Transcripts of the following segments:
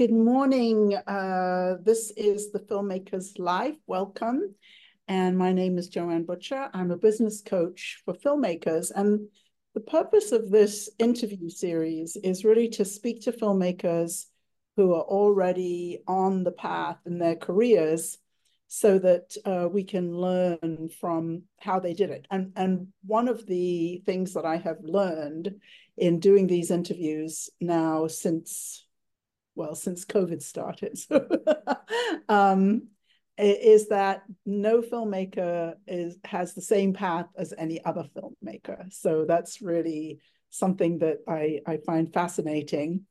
good morning. Uh, this is the Filmmaker's Life. Welcome. And my name is Joanne Butcher. I'm a business coach for filmmakers. And the purpose of this interview series is really to speak to filmmakers who are already on the path in their careers so that uh, we can learn from how they did it. And, and one of the things that I have learned in doing these interviews now since well, since COVID started, um, is that no filmmaker is has the same path as any other filmmaker. So that's really something that I, I find fascinating.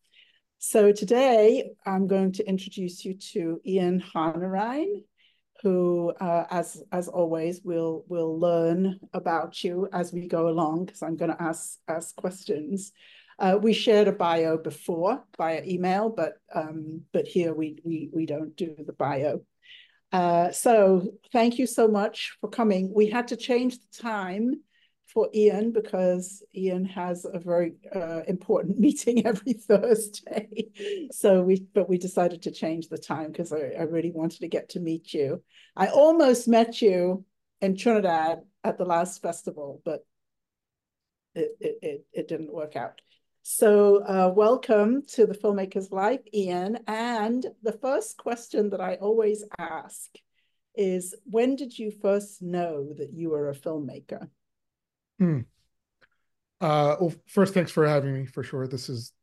So today I'm going to introduce you to Ian Harnarine, who, uh, as as always, will will learn about you as we go along because I'm going to ask ask questions. Uh, we shared a bio before via email, but um, but here we we we don't do the bio. Uh, so thank you so much for coming. We had to change the time for Ian because Ian has a very uh, important meeting every Thursday. so we, but we decided to change the time because I, I really wanted to get to meet you. I almost met you in Trinidad at the last festival, but it, it, it, it didn't work out. So uh, welcome to the Filmmaker's Life, Ian. And the first question that I always ask is, when did you first know that you were a filmmaker? Hmm. Uh, well, first, thanks for having me, for sure. This is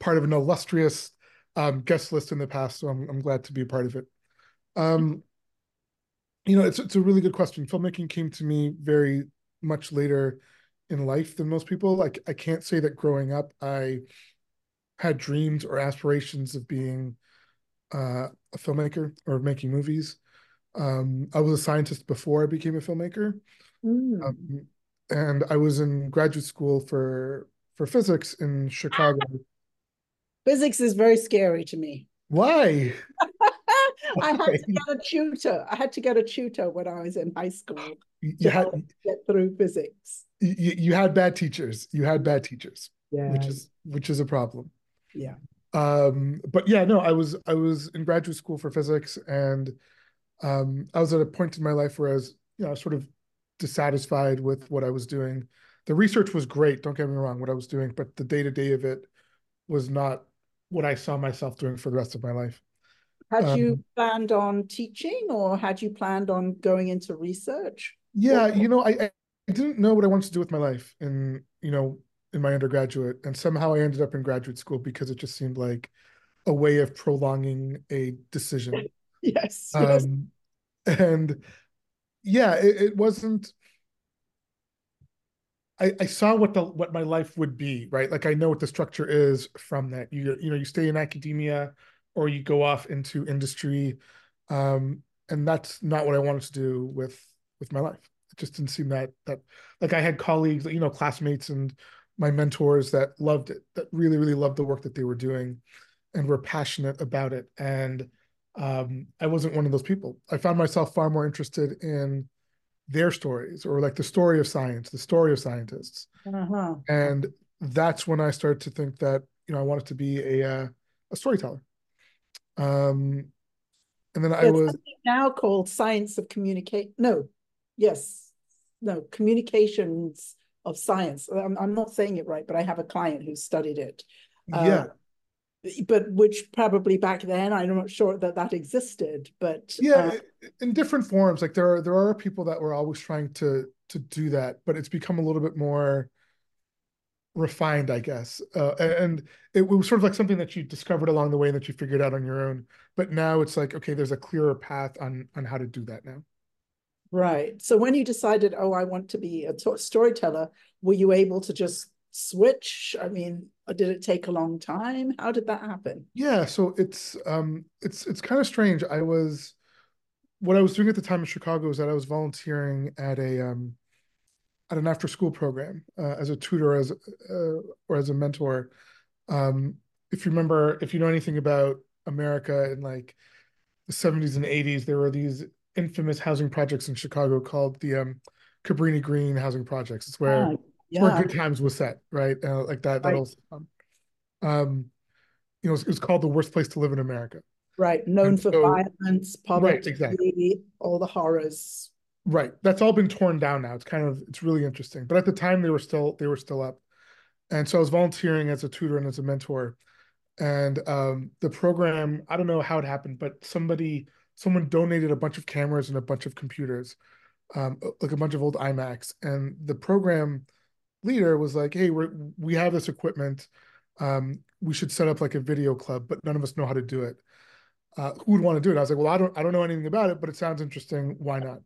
part of an illustrious um, guest list in the past, so I'm, I'm glad to be a part of it. Um, you know, it's, it's a really good question. Filmmaking came to me very much later in life than most people. Like I can't say that growing up I had dreams or aspirations of being uh, a filmmaker or making movies. Um, I was a scientist before I became a filmmaker, mm. um, and I was in graduate school for for physics in Chicago. Physics is very scary to me. Why? I had to get a tutor. I had to get a tutor when I was in high school you had get through physics you, you had bad teachers. You had bad teachers, yeah. which is which is a problem. Yeah. Um, but yeah, no, I was I was in graduate school for physics, and um, I was at a point in my life where I was, you know, sort of dissatisfied with what I was doing. The research was great, don't get me wrong, what I was doing, but the day to day of it was not what I saw myself doing for the rest of my life. Had um, you planned on teaching, or had you planned on going into research? Yeah, you know, I, I didn't know what I wanted to do with my life in, you know, in my undergraduate. And somehow I ended up in graduate school because it just seemed like a way of prolonging a decision. yes. Um, And yeah, it, it wasn't. I, I saw what the what my life would be, right? Like I know what the structure is from that. You you know you stay in academia or you go off into industry, um, and that's not what I wanted to do with with my life it just didn't seem that that like I had colleagues, you know, classmates and my mentors that loved it, that really, really loved the work that they were doing and were passionate about it. And um, I wasn't one of those people. I found myself far more interested in their stories or like the story of science, the story of scientists. Uh-huh. And that's when I started to think that, you know, I wanted to be a, uh, a storyteller. Um, and then There's I was now called science of communicate. No, yes, no, communications of science. I'm, I'm not saying it right, but I have a client who studied it. Uh, yeah. but which probably back then I'm not sure that that existed. But yeah, uh, in different forms. Like there are there are people that were always trying to to do that, but it's become a little bit more refined, I guess. Uh, and it was sort of like something that you discovered along the way and that you figured out on your own. But now it's like, okay, there's a clearer path on on how to do that now. Right. So when you decided, oh, I want to be a storyteller, were you able to just switch? I mean, did it take a long time? How did that happen? Yeah, so it's um it's it's kind of strange. I was what I was doing at the time in Chicago was that I was volunteering at a um at an after school program uh, as a tutor as uh, or as a mentor. Um, if you remember, if you know anything about America in like the 70s and 80s, there were these infamous housing projects in Chicago called the um, Cabrini Green housing projects. It's where, yeah. where Good Times was set, right? Uh, like that. That right. also. Um, you know, it was, it was called the worst place to live in America. Right, known And for so- violence, poverty, exactly. all the horrors. Right. That's all been torn down now. It's kind of it's really interesting. But at the time they were still they were still up. And so I was volunteering as a tutor and as a mentor. And um the program, I don't know how it happened, but somebody someone donated a bunch of cameras and a bunch of computers, um, like a bunch of old iMacs. And the program leader was like, Hey, we're we have this equipment. Um, we should set up like a video club, but none of us know how to do it. Uh, who would want to do it? I was like, well, I don't I don't know anything about it, but it sounds interesting. Why not?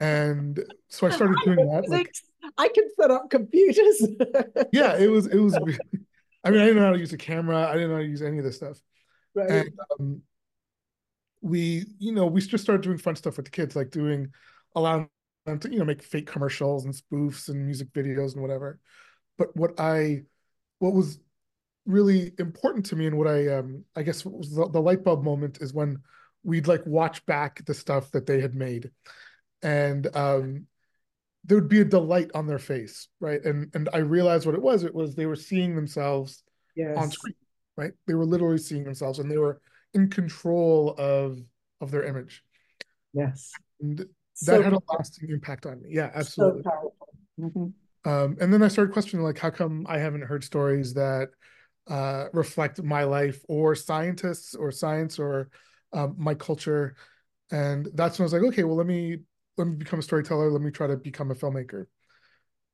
And so I started doing that. Like, I can set up computers. yeah, it was it was. I mean, I didn't know how to use a camera. I didn't know how to use any of this stuff. Right. And um, we, you know, we just started doing fun stuff with the kids, like doing, allowing them to, you know, make fake commercials and spoofs and music videos and whatever. But what I, what was really important to me and what I, um, I guess was the, the light bulb moment is when we'd like watch back the stuff that they had made, and um, there would be a delight on their face, right? And and I realized what it was. It was they were seeing themselves yes. on screen, right? They were literally seeing themselves, and they were in control of of their image. Yes. And that So had a lasting impact on me. Yeah, absolutely. So powerful. Mhm. Um, and then I started questioning, like, how come I haven't heard stories that uh, reflect my life or scientists or science or um, my culture? And that's when I was like, okay, well, let me let me become a storyteller. Let me try to become a filmmaker.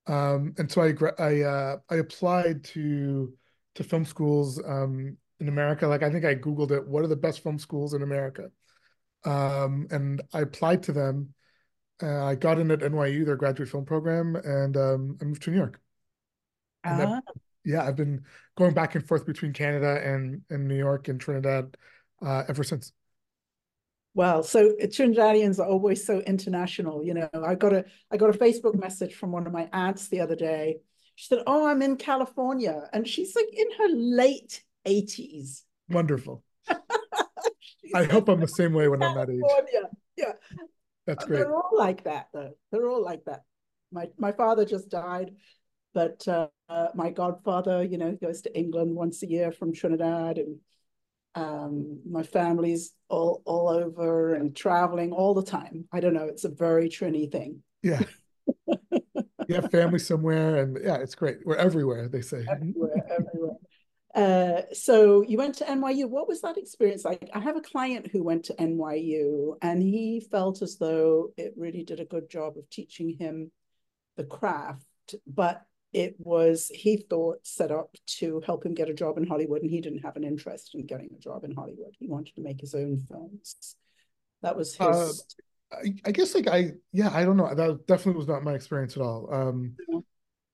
Um, and so I I uh, I applied to to film schools um, in America. Like I think I googled it. What are the best film schools in America? Um, and I applied to them. Uh, I got in at NYU, their graduate film program, and um, I moved to New York. And that- Ah, Yeah, I've been going back and forth between Canada and and New York and Trinidad uh, ever since. Well, so Trinidadians are always so international. You know, I got a I got a Facebook message from one of my aunts the other day. She said, "Oh, I'm in California," and she's like in her late eighties. Wonderful. I hope I'm the same way when I'm that age. Yeah, That's great. They're all like that, though. They're all like that. My my father just died, but uh, uh, my godfather, you know, goes to England once a year from Trinidad, and um, my family's all all over and traveling all the time. I don't know. It's a very Trini thing. Yeah. You have family somewhere, and yeah, it's great. We're everywhere, they say. everywhere, everywhere. Uh, so you went to NYU. What was that experience like? I have a client who went to NYU and he felt as though it really did a good job of teaching him the craft, but it was, he thought, set up to help him get a job in Hollywood, and he didn't have an interest in getting a job in Hollywood. He wanted to make his own films. That was his. Uh, I, I guess like I yeah I don't know that definitely was not my experience at all. Um, Yeah.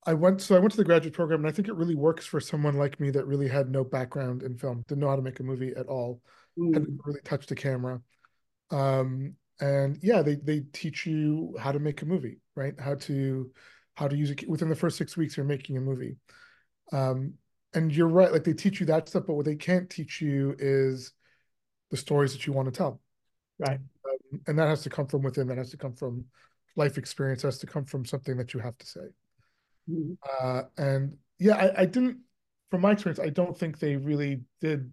I went so I went to the graduate program and I think it really works for someone like me that really had no background in film, didn't know how to make a movie at all, Mm, hadn't really touched a camera. Um, and yeah, they they teach you how to make a movie, right? How to how to use it within the first six weeks you're making a movie. Um, and you're right, like they teach you that stuff, but what they can't teach you is the stories that you want to tell right. and that has to come from within that has to come from life experience has to come from something that you have to say Mm. uh, and yeah I, I didn't from my experience i don't think they really did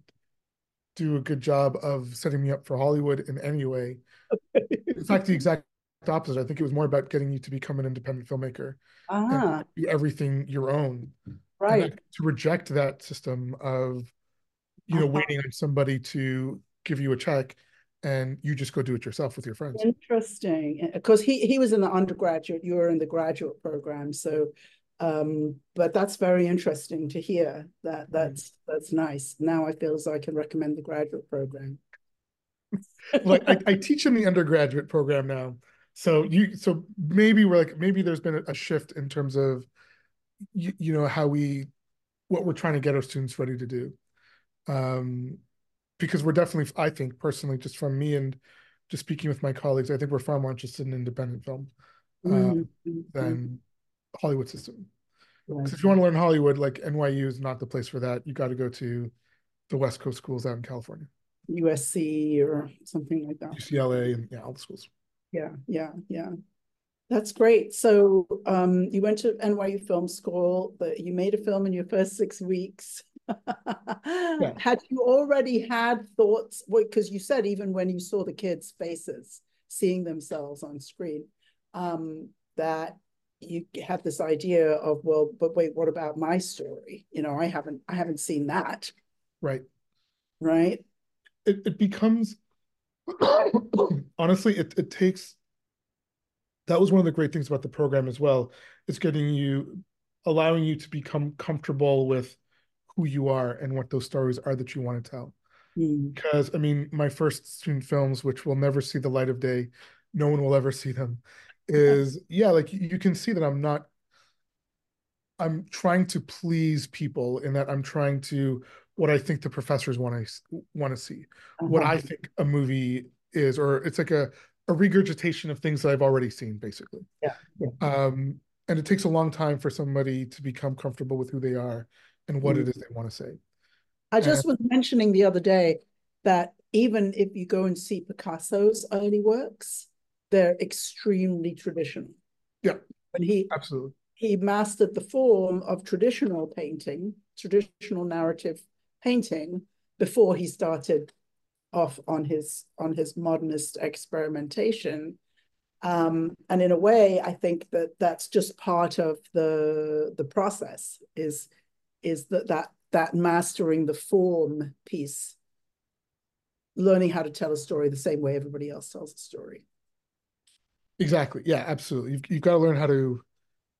do a good job of setting me up for hollywood in any way in fact the exact opposite i think it was more about getting you to become an independent filmmaker Ah, and do everything your own right. that- to reject that system of you know Uh-huh. waiting on somebody to give you a check and you just go do it yourself with your friends Interesting, because he he was in the undergraduate, you were in the graduate program, so um, but that's very interesting to hear. That that's that's nice. Now I feel as I can recommend the graduate program. like I, I teach in the undergraduate program now so you so maybe we're like maybe there's been a, shift in terms of you, you know how we what we're trying to get our students ready to do. Um because we're definitely i think personally just from me and just speaking with my colleagues i think we're far more interested in independent film uh, Mhm, mhm, than hollywood system. Because if you want to learn hollywood like nyu is not the place for that. You got to go to the west coast schools out in california. USC or something like that. ucla and yeah all the schools Yeah, yeah, yeah. That's great. So um, you went to NYU Film School, but you made a film in your first six weeks. yeah. Had you already had thoughts? Because you said even when you saw the kids' faces, seeing themselves on screen, um, that you had this idea of well, but wait, what about my story? You know, I haven't, I haven't seen that. Right. Right. It it becomes honestly, it it takes. That was one of the great things about the program as well. It's getting you, allowing you to become comfortable with who you are and what those stories are that you want to tell. Mm. Because I mean, my first student films, which will never see the light of day, no one will ever see them, is yeah, like you can see that I'm not. I'm trying to please people in that I'm trying to what I think the professors want to want to see, uh-huh. what I think a movie is, or it's like a a regurgitation of things that I've already seen, basically. Yeah. yeah. Um, and it takes a long time for somebody to become comfortable with who they are and what mm. it is they want to say. I just and, was mentioning the other day that even if you go and see Picasso's early works, they're extremely traditional. Yeah. When he absolutely he mastered the form of traditional painting, traditional narrative painting before he started off on his on his modernist experimentation. Um, and in a way i think that that's just part of the the process is is that that that mastering the form piece learning how to tell a story the same way everybody else tells a story. Exactly. Yeah absolutely. You've, you've got to learn how to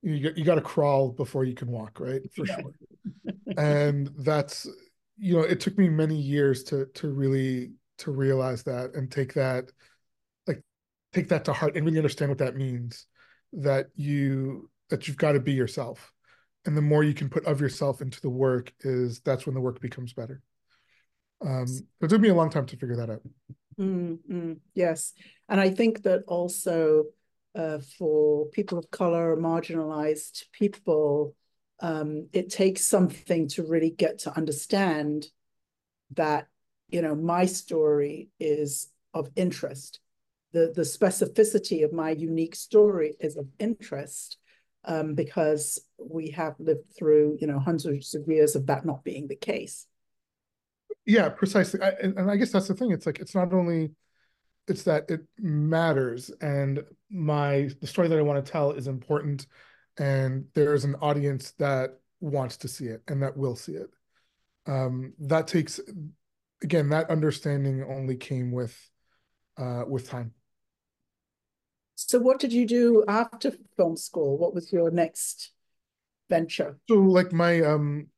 you got, you got to crawl before you can walk right? For yeah. sure. And that's you know it took me many years to to really to realize that and take that like take that to heart and really understand what that means that you that you've got to be yourself. And the more you can put of yourself into the work is that's when the work becomes better. Um it took me a long time to figure that out. Mm, mm, yes. And i think that also uh, for people of color marginalized people um, it takes something to really get to understand that you know my story is of interest. The the specificity of my unique story is of interest um, because we have lived through you know hundreds of years of that not being the case. Yeah precisely. I, and i guess that's the thing. It's like it's not only it's that it matters and my the story that i want to tell is important and there's an audience that wants to see it and that will see it. Um, that takes again that understanding only came with uh, with time. So what did you do after film school? What was your next venture? So like my um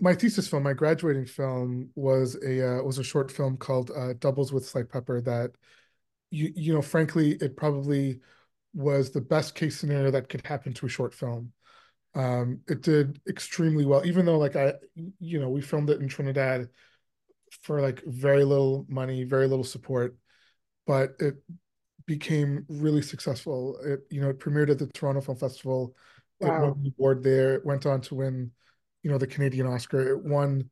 my thesis film my graduating film was a uh, was a short film called uh, doubles with slight pepper that you you know frankly it probably was the best case scenario that could happen to a short film. Um, it did extremely well, even though like I, you know, we filmed it in Trinidad for like very little money, very little support, but it became really successful. It, you know, it premiered at the Toronto Film Festival. Wow. It won the award there. It went on to win, you know, the Canadian Oscar. It won,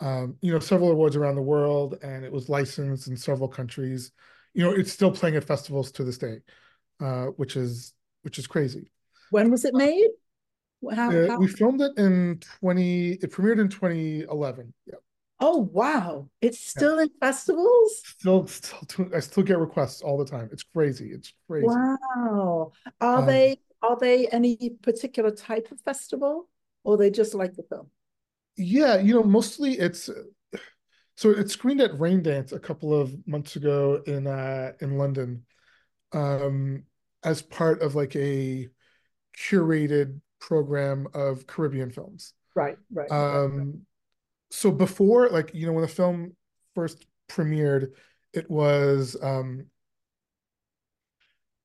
um, you know, several awards around the world, and it was licensed in several countries. You know, it's still playing at festivals to this day uh, which is which is crazy. When was it made? How, uh, how? We filmed it in twenty. It premiered in twenty eleven. Yeah. Oh wow! It's still yeah. in festivals. Still, still, I still get requests all the time. It's crazy. It's crazy. Wow. Are um, they are they any particular type of festival, or they just like the film? Yeah, you know, mostly it's so it screened at Raindance a couple of months ago in uh in London, um, as part of like a curated program of Caribbean films. Right, right. Um, right. So before, like you know, when the film first premiered, it was, um,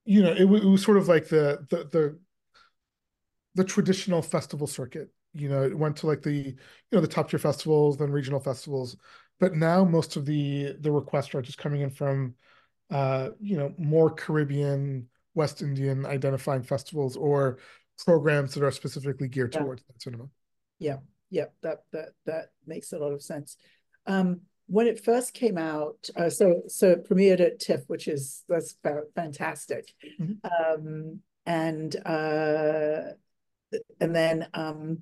you know, it, it was sort of like the the the the traditional festival circuit. You know, it went to like the you know the top tier festivals, then regional festivals. But now most of the the requests are just coming in from uh, you know, more Caribbean, West Indian identifying festivals or programs that are specifically geared yeah. towards that cinema. Yeah, yeah, that that that makes a lot of sense. Um, when it first came out, uh, so so it premiered at TIFF, which is that's fantastic, mm-hmm. um, and uh, and then um,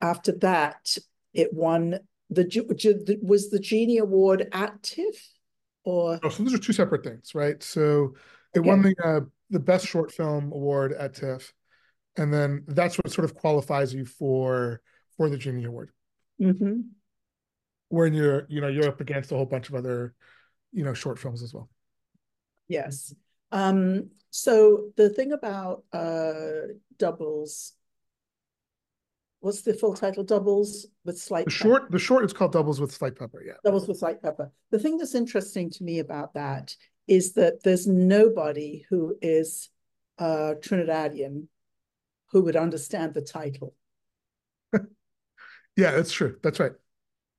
after that, It won the was the Genie Award at TIFF or oh, so those are two separate things, right? So it okay. won the uh, the best short film award at TIFF, and then that's what sort of qualifies you for for the Genie Award. Mm-hmm. When you're you know you're up against a whole bunch of other you know short films as well. Yes. Um, so the thing about uh, doubles what's the full title? Doubles with slight. The short, pepper. the short is called Doubles with Slight Pepper. Yeah. Doubles with Slight Pepper. The thing that's interesting to me about that is that there's nobody who is uh, Trinidadian who would understand the title. yeah, that's true. That's right.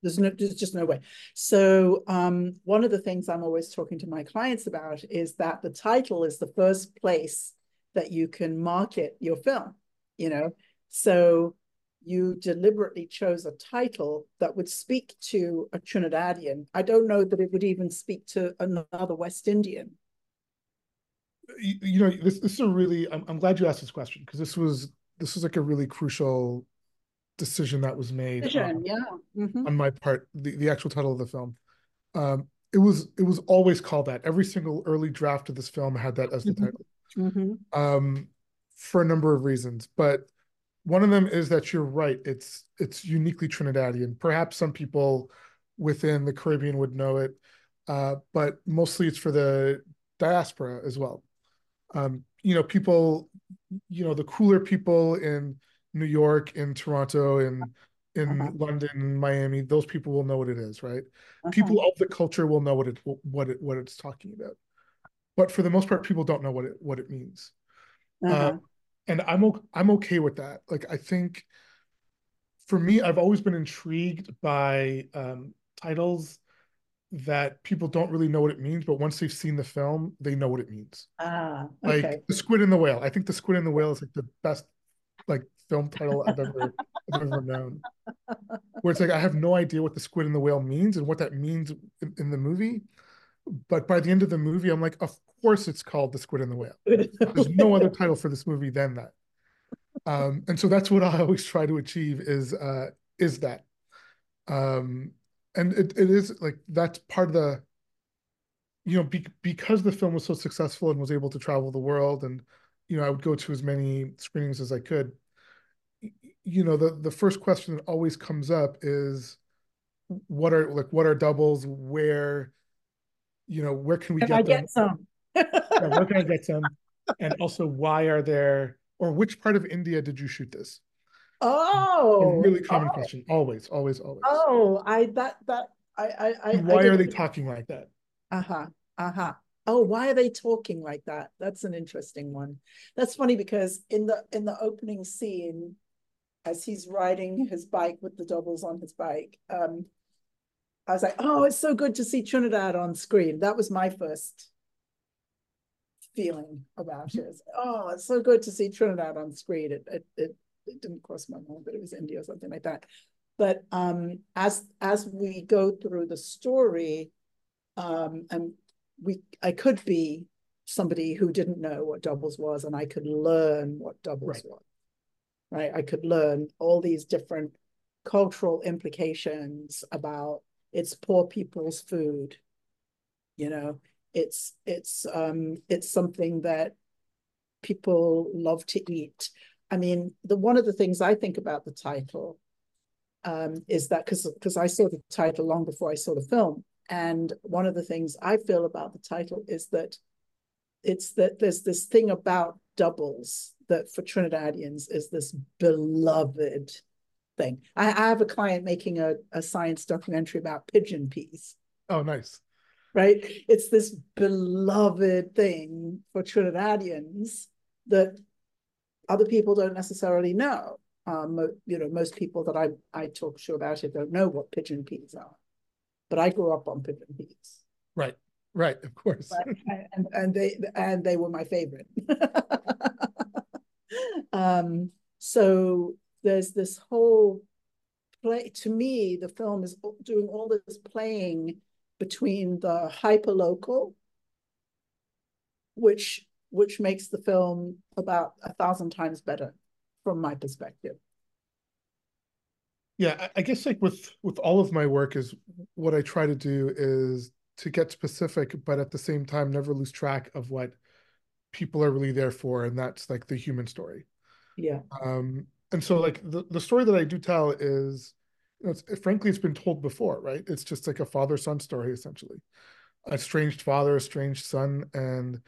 There's no, there's just no way. So um, one of the things I'm always talking to my clients about is that the title is the first place that you can market your film. You know, so you deliberately chose a title that would speak to a Trinidadian. I don't know that it would even speak to another West Indian. You, you know, this this is a really. I'm, I'm glad you asked this question because this was this was like a really crucial decision that was made. Decision, um, yeah. Mm-hmm. On my part, the, the actual title of the film. Um, it was it was always called that. Every single early draft of this film had that as the mm-hmm. title. Mm-hmm. Um, for a number of reasons, but one of them is that you're right. It's it's uniquely Trinidadian. Perhaps some people within the Caribbean would know it, uh, but mostly it's for the diaspora as well. Um, you know, people, you know, the cooler people in New York, in Toronto, in in uh-huh. London, Miami, those people will know what it is, right? Uh-huh. People of the culture will know what it what it what it's talking about. But for the most part, people don't know what it what it means. Uh-huh. Uh, and I'm I'm okay with that. Like I think for me, I've always been intrigued by um, titles that people don't really know what it means, but once they've seen the film, they know what it means. Ah, okay. Like the Squid and the Whale. I think the Squid and the Whale is like the best like film title I've ever I've ever known. Where it's like I have no idea what the Squid and the Whale means and what that means in, in the movie, but by the end of the movie, I'm like, of course it's called The Squid and the Whale. There's no other title for this movie than that. Um, and so that's what I always try to achieve is uh, is that. Um, and it, it is like that's part of the you know be, because the film was so successful and was able to travel the world and you know I would go to as many screenings as I could you know the the first question that always comes up is what are like what are doubles where you know where can we get, I get some yeah, where can I get some? And also, why are there, or which part of India did you shoot this? Oh, a really common oh. question. Always, always, always. Oh, I that that I I. I why I are they talking like that? Uh huh. Uh huh. Oh, why are they talking like that? That's an interesting one. That's funny because in the in the opening scene, as he's riding his bike with the doubles on his bike, um, I was like, oh, it's so good to see Trinidad on screen. That was my first feeling about it. Oh, it's so good to see Trinidad on screen. It, it, it, it didn't cross my mind that it was India or something like that. But um, as as we go through the story, um, and we I could be somebody who didn't know what doubles was, and I could learn what doubles right. was. Right, I could learn all these different cultural implications about it's poor people's food. You know, it's it's um, it's something that people love to eat. I mean, the one of the things I think about the title um, is that because because I saw the title long before I saw the film, and one of the things I feel about the title is that it's that there's this thing about doubles that for Trinidadians is this beloved thing. I, I have a client making a, a science documentary about pigeon peas. Oh, nice right? It's this beloved thing for Trinidadians that other people don't necessarily know. Um, you know, most people that I, I talk to about it don't know what pigeon peas are, but I grew up on pigeon peas. Right, right, of course. and, and they and they were my favorite. um, so there's this whole play. To me, the film is doing all this playing between the hyperlocal, which which makes the film about a thousand times better from my perspective. Yeah, I, I guess like with with all of my work is what I try to do is to get specific, but at the same time never lose track of what people are really there for, and that's like the human story. Yeah. Um, and so like the, the story that I do tell is, you know, it's, frankly, it's been told before, right? It's just like a father-son story, essentially. A estranged father, estranged son, and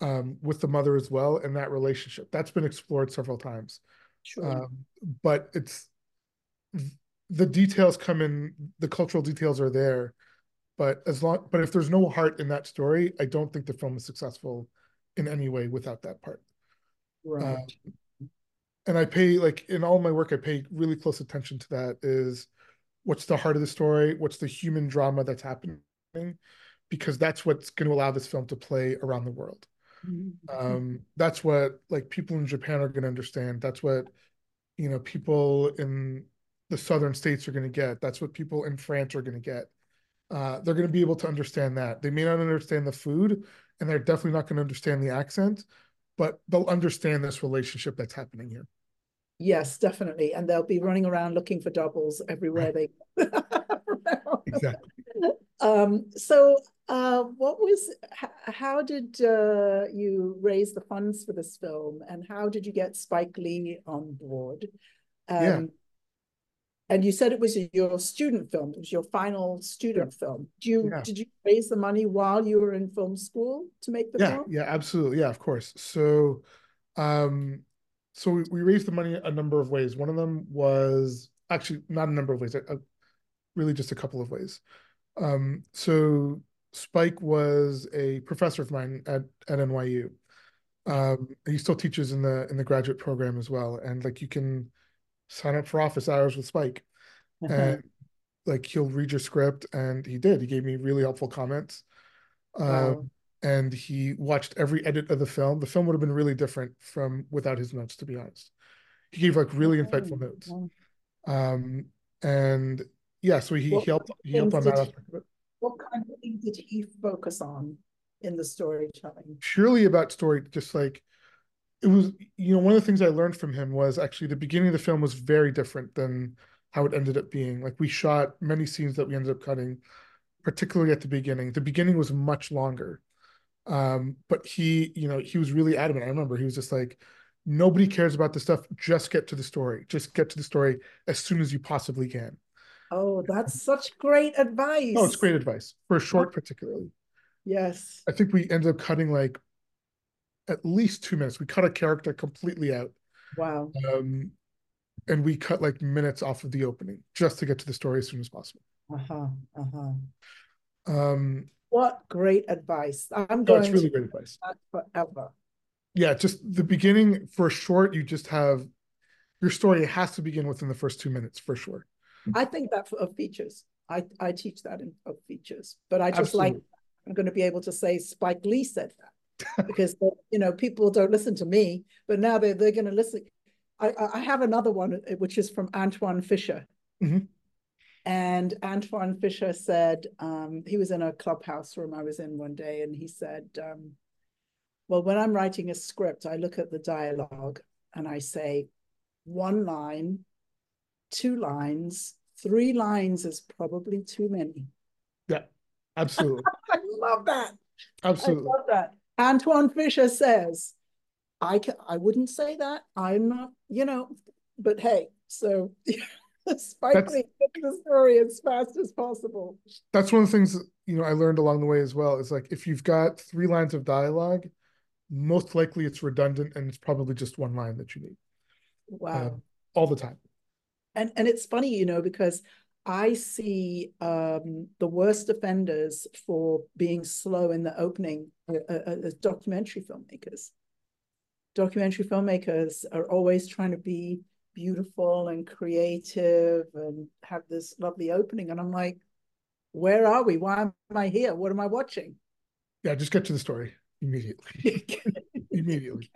um, with the mother as well, and that relationship. That's been explored several times. Sure. Um, but it's the details come in, the cultural details are there. But as long, but if there's no heart in that story, I don't think the film is successful in any way without that part. Right. Um, and I pay like in all my work, I pay really close attention to that. Is what's the heart of the story? What's the human drama that's happening? Because that's what's going to allow this film to play around the world. Mm-hmm. Um, that's what like people in Japan are going to understand. That's what you know people in the southern states are going to get. That's what people in France are going to get. Uh, they're going to be able to understand that. They may not understand the food, and they're definitely not going to understand the accent, but they'll understand this relationship that's happening here. Yes, definitely, and they'll be running around looking for doubles everywhere right. they. Go. exactly. Um, so, uh, what was? How did uh, you raise the funds for this film, and how did you get Spike Lee on board? Um, yeah and you said it was your student film. It was your final student yeah. film. Do you yeah. did you raise the money while you were in film school to make the yeah, film? Yeah, absolutely. Yeah, of course. So, um, so we, we raised the money a number of ways. One of them was actually not a number of ways, a, a, really just a couple of ways. Um, so Spike was a professor of mine at at NYU. Um, he still teaches in the in the graduate program as well, and like you can sign up for office hours with Spike. Uh-huh. And like he'll read your script and he did. He gave me really helpful comments. Wow. Um, and he watched every edit of the film. The film would have been really different from without his notes, to be honest. He gave like really insightful notes. Um, and yeah, so he, he helped he helped on that aspect of it. What kind of things did he focus on in the storytelling? Purely about story, just like it was you know one of the things i learned from him was actually the beginning of the film was very different than how it ended up being like we shot many scenes that we ended up cutting particularly at the beginning the beginning was much longer um, but he you know he was really adamant i remember he was just like nobody cares about the stuff just get to the story just get to the story as soon as you possibly can oh that's such great advice oh it's great advice for a short particularly yes i think we ended up cutting like at least two minutes. We cut a character completely out. Wow. Um, and we cut like minutes off of the opening just to get to the story as soon as possible. Uh-huh. Uh-huh. Um what great advice. I'm going that's really great advice. forever. Yeah, just the beginning for short, you just have your story has to begin within the first two minutes for sure. I think that of features. I, I teach that in of features, but I just Absolutely. like I'm going to be able to say Spike Lee said that because you know people don't listen to me, but now they're they're going to listen. I, I have another one which is from Antwone Fisher. Mm-hmm. And Antwone Fisher said um, he was in a clubhouse room I was in one day, and he said, um, "Well, when I'm writing a script, I look at the dialogue and I say, one line, two lines, three lines is probably too many." Yeah, absolutely. I love that. Absolutely. I love that. Antwone Fisher says, I can, I wouldn't say that. I'm not, you know, but hey, so Spike get the story as fast as possible. That's one of the things you know I learned along the way as well. Is like if you've got three lines of dialogue, most likely it's redundant and it's probably just one line that you need. Wow. Uh, all the time. And and it's funny, you know, because I see um, the worst offenders for being slow in the opening uh, uh, as documentary filmmakers. Documentary filmmakers are always trying to be beautiful and creative and have this lovely opening. And I'm like, where are we? Why am I here? What am I watching? Yeah, just get to the story immediately. immediately.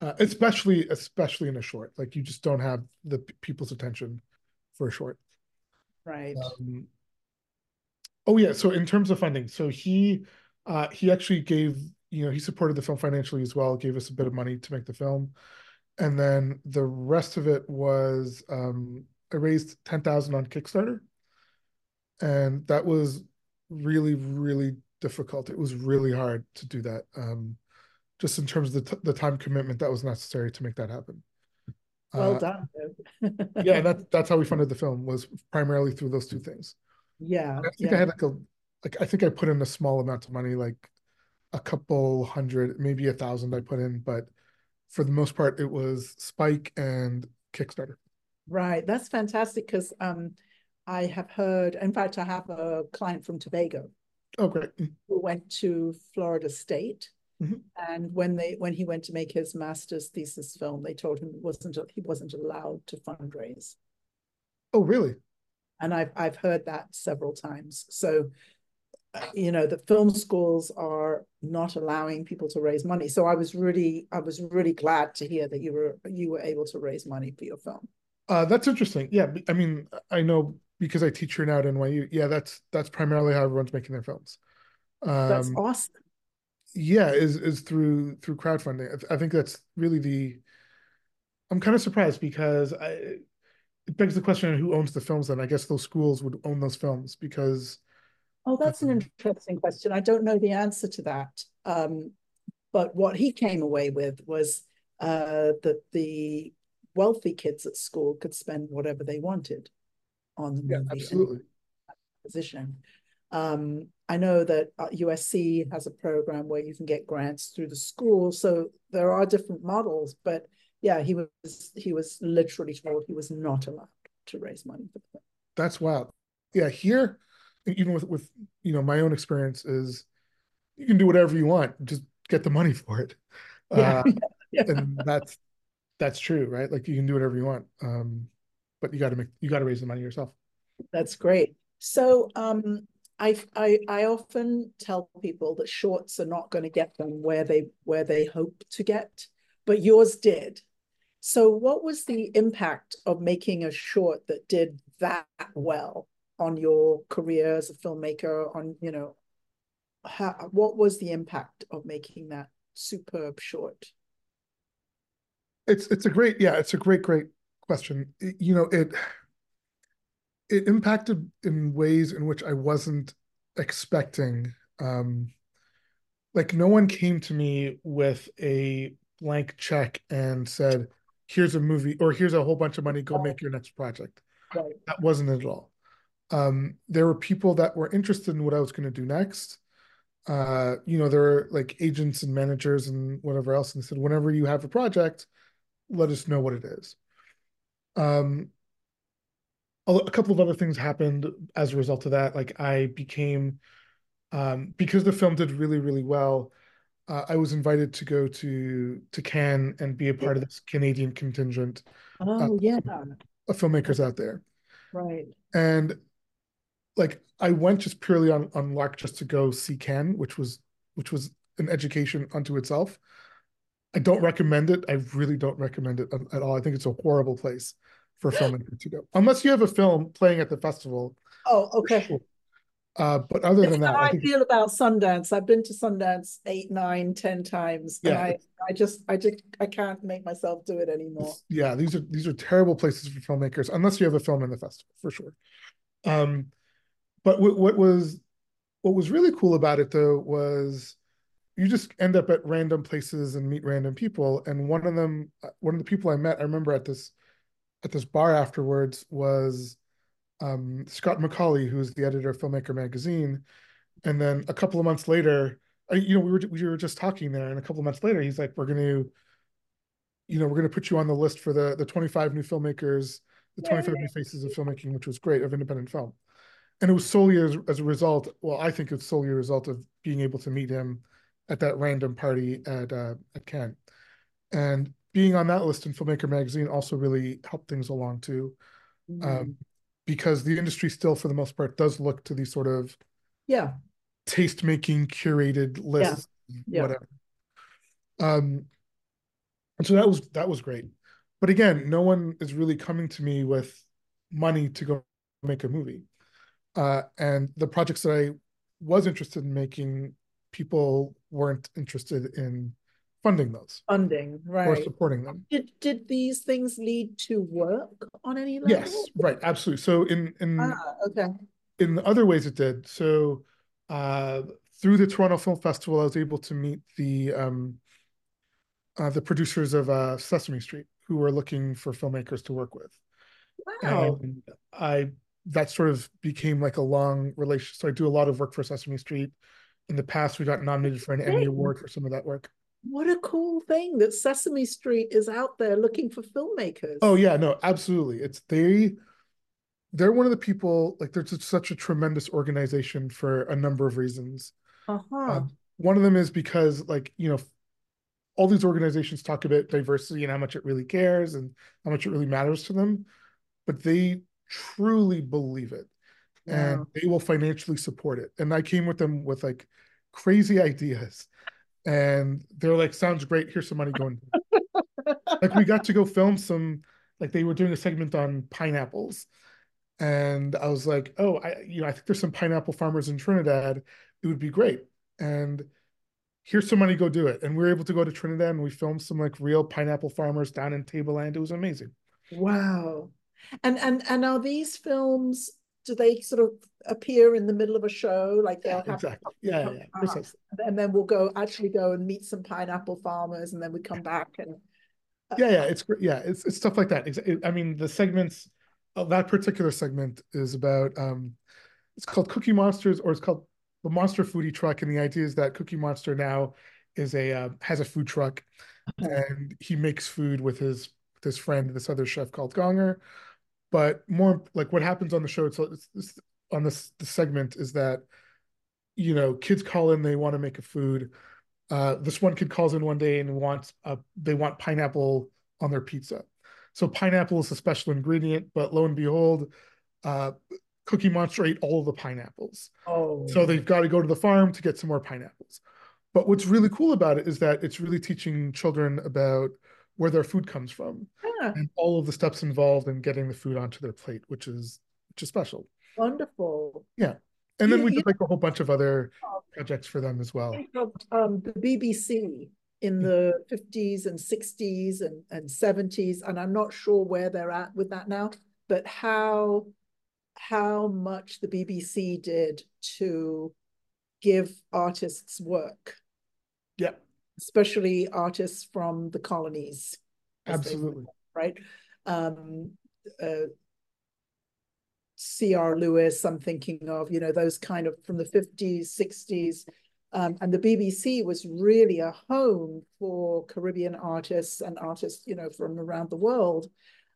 Uh, especially, especially in a short. Like you just don't have the people's attention for a short. Right. Um, oh yeah. So in terms of funding, so he uh, he actually gave you know he supported the film financially as well, gave us a bit of money to make the film, and then the rest of it was um, I raised ten thousand on Kickstarter, and that was really really difficult. It was really hard to do that. Um, just in terms of the, the time commitment that was necessary to make that happen. Well uh, done. yeah, that that's how we funded the film was primarily through those two things. Yeah. I think yeah. I had like a like I think I put in a small amount of money, like a couple hundred, maybe a thousand I put in, but for the most part it was Spike and Kickstarter. Right. That's fantastic because um I have heard, in fact, I have a client from Tobago. Oh, great. Mm. Who went to Florida State Mm-hmm. And when they when he went to make his master's thesis film, they told him wasn't he wasn't allowed to fundraise. Oh, really? And I've I've heard that several times. So, you know, the film schools are not allowing people to raise money. So I was really I was really glad to hear that you were you were able to raise money for your film. Uh, that's interesting. Yeah, I mean, I know because I teach here now at NYU. Yeah, that's that's primarily how everyone's making their films. Um, that's awesome yeah is is through through crowdfunding i think that's really the i'm kind of surprised because i it begs the question who owns the films then i guess those schools would own those films because oh that's an interesting question i don't know the answer to that um, but what he came away with was uh, that the wealthy kids at school could spend whatever they wanted on the yeah, absolutely position um, I know that USC uh, has a program where you can get grants through the school. So there are different models, but yeah, he was he was literally told he was not allowed to raise money for the film. That's wild. Yeah, here, even with with you know my own experience is you can do whatever you want, just get the money for it. Yeah, uh, yeah. and that's that's true, right? Like you can do whatever you want, um, but you got to make you got to raise the money yourself. That's great. So um, I, I I often tell people that shorts are not going to get them where they where they hope to get, but yours did. So what was the impact of making a short that did that well on your career as a filmmaker on you know how, what was the impact of making that superb short? It's it's a great yeah, it's a great great question. You know, it it impacted in ways in which I wasn't expecting. Um, like no one came to me with a blank check and said, "Here's a movie," or "Here's a whole bunch of money. Go make your next project." Right. That wasn't it at all. Um, there were people that were interested in what I was going to do next. Uh, you know, there were like agents and managers and whatever else, and they said, "Whenever you have a project, let us know what it is." Um, a couple of other things happened as a result of that. Like I became, um, because the film did really, really well, uh, I was invited to go to to Cannes and be a part of this Canadian contingent. Oh uh, yeah, of filmmakers out there. Right. And like I went just purely on on luck just to go see Cannes, which was which was an education unto itself. I don't recommend it. I really don't recommend it at all. I think it's a horrible place for filmmakers to go, unless you have a film playing at the festival. Oh, okay. Sure. Uh, but other than that, I, I feel about Sundance. I've been to Sundance eight, nine, ten times, yeah. and I, I just, I just, I can't make myself do it anymore. Yeah, these are these are terrible places for filmmakers, unless you have a film in the festival for sure. Um, but what, what was what was really cool about it though was you just end up at random places and meet random people, and one of them, one of the people I met, I remember at this at this bar afterwards was um, Scott Macaulay, who's the editor of Filmmaker Magazine. And then a couple of months later, I, you know, we were we were just talking there, and a couple of months later, he's like, "We're going to, you know, we're going to put you on the list for the the 25 new filmmakers, the 25 new faces of filmmaking, which was great of independent film." And it was solely as, as a result. Well, I think it's solely a result of being able to meet him at that random party at uh, at Cannes. And being on that list in Filmmaker Magazine also really helped things along too, mm. um, because the industry still, for the most part, does look to these sort of yeah taste making curated lists, yeah. whatever. Um, and so that was that was great, but again, no one is really coming to me with money to go make a movie, uh, and the projects that I was interested in making, people weren't interested in funding those funding, or supporting them. Did did these things lead to work on any level? Yes, right, absolutely. So in in Ah, okay. in other ways it did. So uh, through the Toronto Film Festival, I was able to meet the um, uh, the producers of uh, Sesame Street, who were looking for filmmakers to work with. Wow. And I that sort of became like a long relation. So I do a lot of work for Sesame Street. In the past, we got nominated for an Emmy Award for some of that work. What a cool thing that Sesame Street is out there looking for filmmakers. Oh yeah, no, absolutely. It's they they're one of the people like they're just such a tremendous organization for a number of reasons. Uh-huh. Um, one of them is because like, you know, all these organizations talk about diversity and how much it really cares and how much it really matters to them, but they truly believe it and they will financially support it. And I came with them with like crazy ideas and they're like, sounds great. Here's some money going. like we got to go film some, like they were doing a segment on pineapples. And I was like, oh, I, you know, I think there's some pineapple farmers in Trinidad. It would be great. And here's some money, go do it. And we were able to go to Trinidad and we filmed some like real pineapple farmers down in Tableland. It was amazing. Wow. And and and are these films, do they sort of appear in the middle of a show? Like they'll have Exactly. Yeah, yeah, yeah. Ah, Precisely. and then we'll go actually go and meet some pineapple farmers and then we come back and Yeah, yeah. It's great. Yeah, it's it's stuff like that. I mean, the segments of that particular segment is about um it's called Cookie Monsters or it's called the Monster Foodie Truck. And the idea is that Cookie Monster now is a uh, has a food truck and he makes food with his with his friend, this other chef called Gonger. But more like what happens on the show, it's, it's, it's on this the segment is that you know kids call in, they want to make a food. Uh, this one kid calls in one day and wants a they want pineapple on their pizza. So pineapple is a special ingredient, but lo and behold, uh, Cookie Monster ate all of the pineapples. oh So they've got to go to the farm to get some more pineapples. But what's really cool about it is that it's really teaching children about where their food comes from yeah, and all of the steps involved in getting the food onto their plate, which is which is special. wonderful. Yeah. And then we did like a whole bunch of other projects for them as well. Um, the BBC in the 50s and 60s and, and 70s, and I'm not sure where they're at with that now, but how how much the BBC did to give artists work, Yeah, especially artists from the colonies, absolutely. right? Um, uh, C.R. Lewis, I'm thinking of, you know, those kind of from the 50s, 60s. Um, and the BBC was really a home for Caribbean artists and artists, you know, from around the world.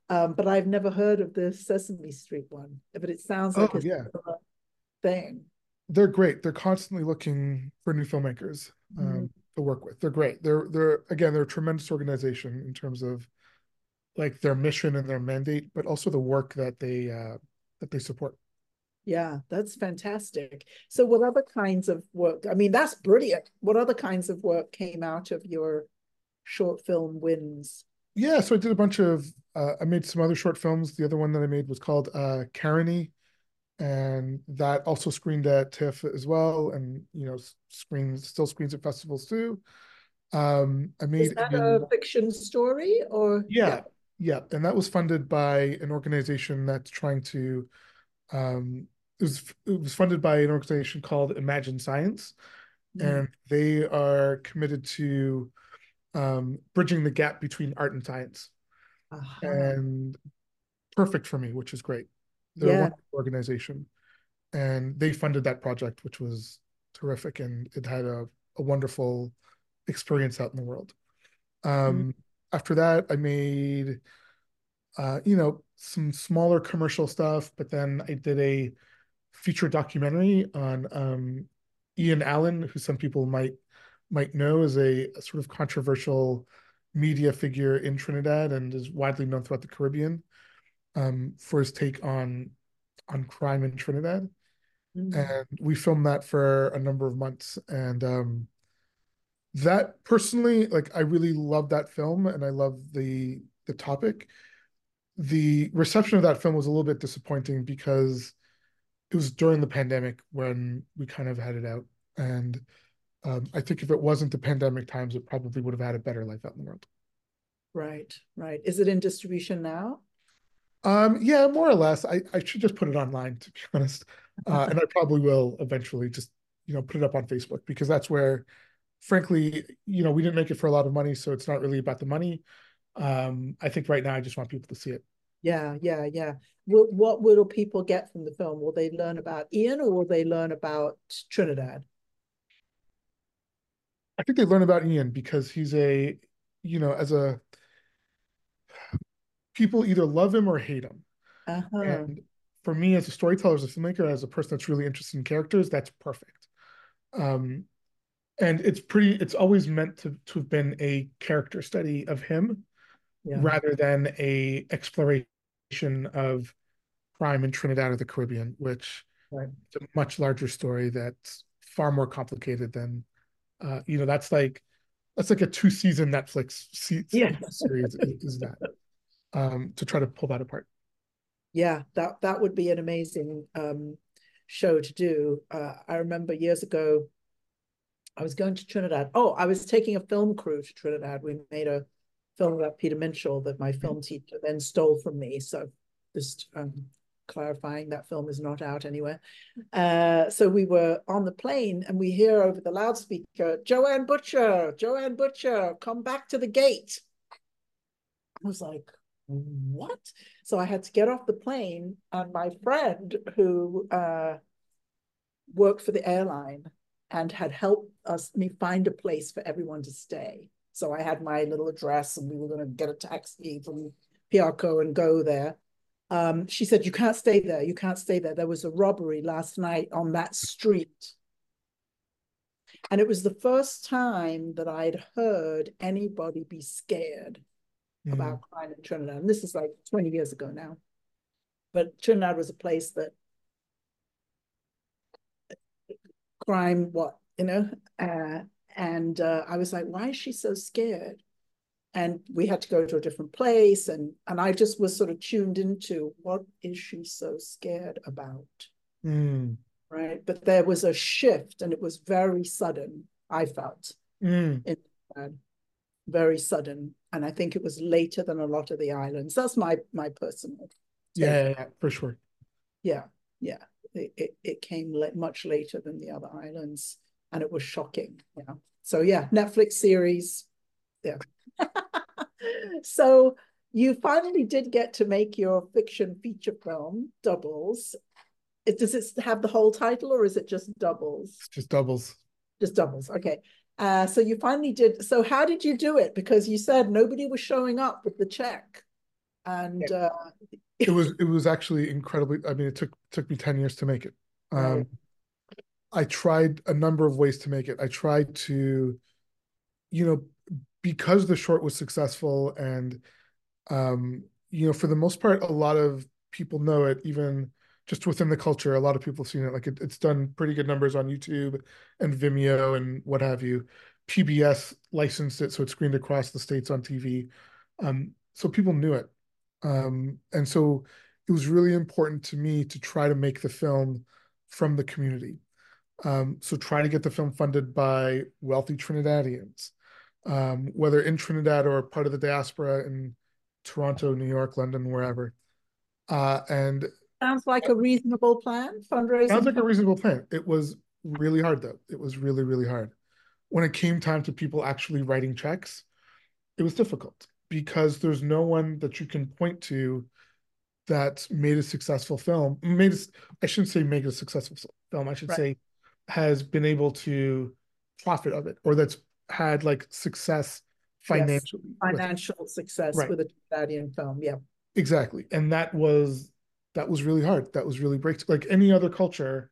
Um, but I've never heard of the Sesame Street one, but it sounds like Oh, a yeah. thing. They're great. They're constantly looking for new filmmakers um, Mhm. To work with. They're great. They're they're again they're a tremendous organization in terms of like their mission and their mandate, but also the work that they uh, that they support. Yeah, that's fantastic. So what other kinds of work? I mean, that's brilliant. What other kinds of work came out of your short film wins? Yeah, so I did a bunch of uh, I made some other short films. The other one that I made was called uh Caroni, and that also screened at TIFF as well, and you know screens still screens at festivals too. Um, I Is made that a- a fiction story or? yeah, yeah, and that was funded by an organization that's trying to um it was it was funded by an organization called Imagine Science, Mm. and they are committed to um bridging the gap between art and science. Aha. and perfect for me, which is great. They're a wonderful organization, and they funded that project, which was terrific, and it had a, a wonderful experience out in the world. Um, After that, I made, uh, you know, some smaller commercial stuff, but then I did a feature documentary on um, Ian Alleyne, who some people might might know is a, a sort of controversial media figure in Trinidad and is widely known throughout the Caribbean um, for his take on on crime in Trinidad. Mm. And we filmed that for a number of months. And um, that personally, like I really love that film and I love the the topic. The reception of that film was a little bit disappointing because it was during the pandemic when we kind of had it out. And um, I think if it wasn't the pandemic times, it probably would have had a better life out in the world. Right, right. Is it in distribution now? Um, yeah, more or less. I, I should just put it online to be honest. Uh, and I probably will eventually just, you know, put it up on Facebook because that's where, frankly, you know, we didn't make it for a lot of money, so it's not really about the money. Um, I think right now I just want people to see it. Yeah, yeah, yeah. What, what will people get from the film? Will they learn about Ian or will they learn about Trinidad? I think they learn about Ian because he's a, you know, as a people either love him or hate him. Uh-huh. And for me, as a storyteller, as a filmmaker, as a person that's really interested in characters, that's perfect. Um, and it's pretty. It's always meant to to have been a character study of him, yeah. rather than a exploration of crime in Trinidad or the Caribbean, which right. is a much larger story that's far more complicated than uh, you know, that's like that's like a two season Netflix se- yeah. series is, is that um, to try to pull that apart. Yeah, that that would be an amazing um, show to do. Uh, I remember years ago, I was going to Trinidad. Oh, I was taking a film crew to Trinidad. We made a film about Peter Minshall that my film teacher then stole from me. So just um, clarifying that film is not out anywhere. Uh, so we were on the plane and we hear over the loudspeaker, Joanne Butcher, Joanne Butcher, come back to the gate. I was like, what? So I had to get off the plane and my friend who uh, worked for the airline and had helped us me find a place for everyone to stay. So I had my little address and we were going to get a taxi from Piarco and go there um, she said, You can't stay there. You can't stay there. There was a robbery last night on that street. And it was the first time that I'd heard anybody be scared mm. about crime in Trinidad. And this is like 20 years ago now. But Trinidad was a place that crime, what, you know? Uh, and uh, I was like, why is she so scared? and we had to go to a different place and and i just was sort of tuned into what is she so scared about mm. right but there was a shift and it was very sudden i felt mm. in, uh, very sudden and i think it was later than a lot of the islands that's my my personal yeah, yeah, yeah, for sure yeah yeah it, it, it came le- much later than the other islands and it was shocking yeah so yeah netflix series yeah so you finally did get to make your fiction feature film, Doubles. It, does it have the whole title or is it just Doubles? It's just Doubles. Just Doubles. Okay. Uh, so you finally did. So how did you do it? Because you said nobody was showing up with the check, and yeah. uh, it was it was actually incredibly. I mean, it took took me ten years to make it. Um, right. I tried a number of ways to make it. I tried to, you know, because the short was successful and um, you know for the most part a lot of people know it even just within the culture a lot of people have seen it like it, it's done pretty good numbers on youtube and vimeo and what have you. Pbs licensed it so it screened across the states on tv um, so people knew it. Um, and so it was really important to me to try to make the film from the community. Um, so try to get the film funded by wealthy trinidadians um, whether in Trinidad or part of the diaspora in Toronto, New York, London, wherever. Uh, and sounds like a reasonable plan. Fundraising sounds like a reasonable plan. It was really hard though. It was really, really hard. When it came time to people actually writing checks, it was difficult because there's no one that you can point to that made a successful film. Made a, I shouldn't say make a successful film. I should right. say has been able to profit of it or that's had like success financially. Yes, financial success right. with a Trinidadian film. Yeah. Exactly. And that was that was really hard. That was really break like any other culture,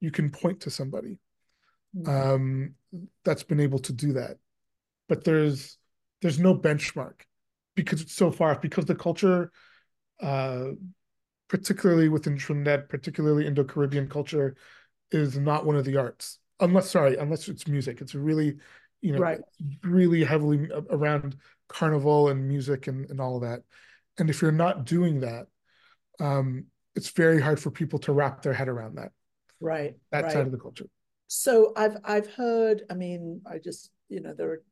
you can point to somebody mm-hmm. um that's been able to do that. But there's there's no benchmark because it's so far because the culture uh particularly within Trinidad, particularly Indo-Caribbean culture, is not one of the arts. Unless, sorry, unless it's music. It's really you know, right. really heavily around carnival and music and, and all of that. And if you're not doing that, um, it's very hard for people to wrap their head around that. Right. That right. side of the culture. So I've I've heard, I mean, I just, you know, there are